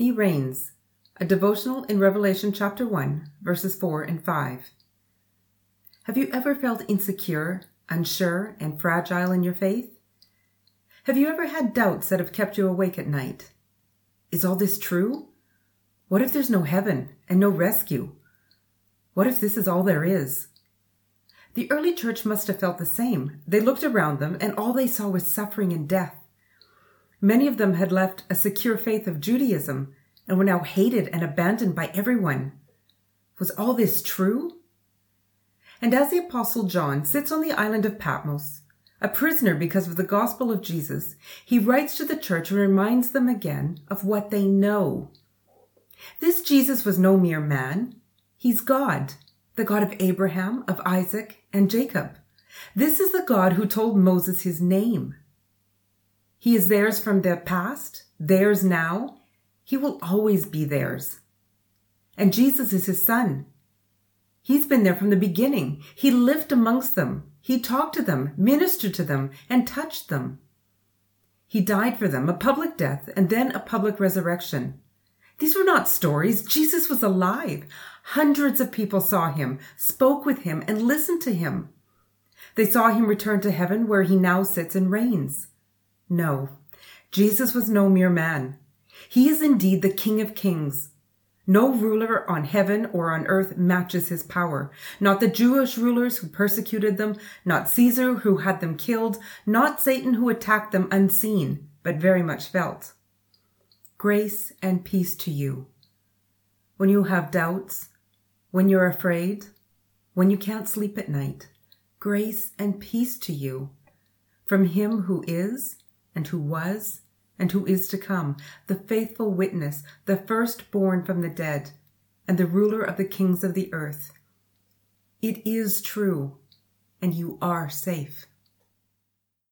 He reigns, a devotional in Revelation chapter 1, verses 4 and 5. Have you ever felt insecure, unsure, and fragile in your faith? Have you ever had doubts that have kept you awake at night? Is all this true? What if there's no heaven and no rescue? What if this is all there is? The early church must have felt the same. They looked around them and all they saw was suffering and death. Many of them had left a secure faith of Judaism and were now hated and abandoned by everyone. Was all this true? And as the Apostle John sits on the island of Patmos, a prisoner because of the gospel of Jesus, he writes to the church and reminds them again of what they know. This Jesus was no mere man. He's God, the God of Abraham, of Isaac, and Jacob. This is the God who told Moses his name. He is theirs from their past, theirs now. He will always be theirs. And Jesus is his son. He's been there from the beginning. He lived amongst them. He talked to them, ministered to them, and touched them. He died for them, a public death, and then a public resurrection. These were not stories. Jesus was alive. Hundreds of people saw him, spoke with him, and listened to him. They saw him return to heaven where he now sits and reigns. No, Jesus was no mere man. He is indeed the King of Kings. No ruler on heaven or on earth matches his power. Not the Jewish rulers who persecuted them, not Caesar who had them killed, not Satan who attacked them unseen, but very much felt. Grace and peace to you. When you have doubts, when you're afraid, when you can't sleep at night, grace and peace to you from him who is and who was and who is to come, the faithful witness, the firstborn from the dead, and the ruler of the kings of the earth. It is true, and you are safe.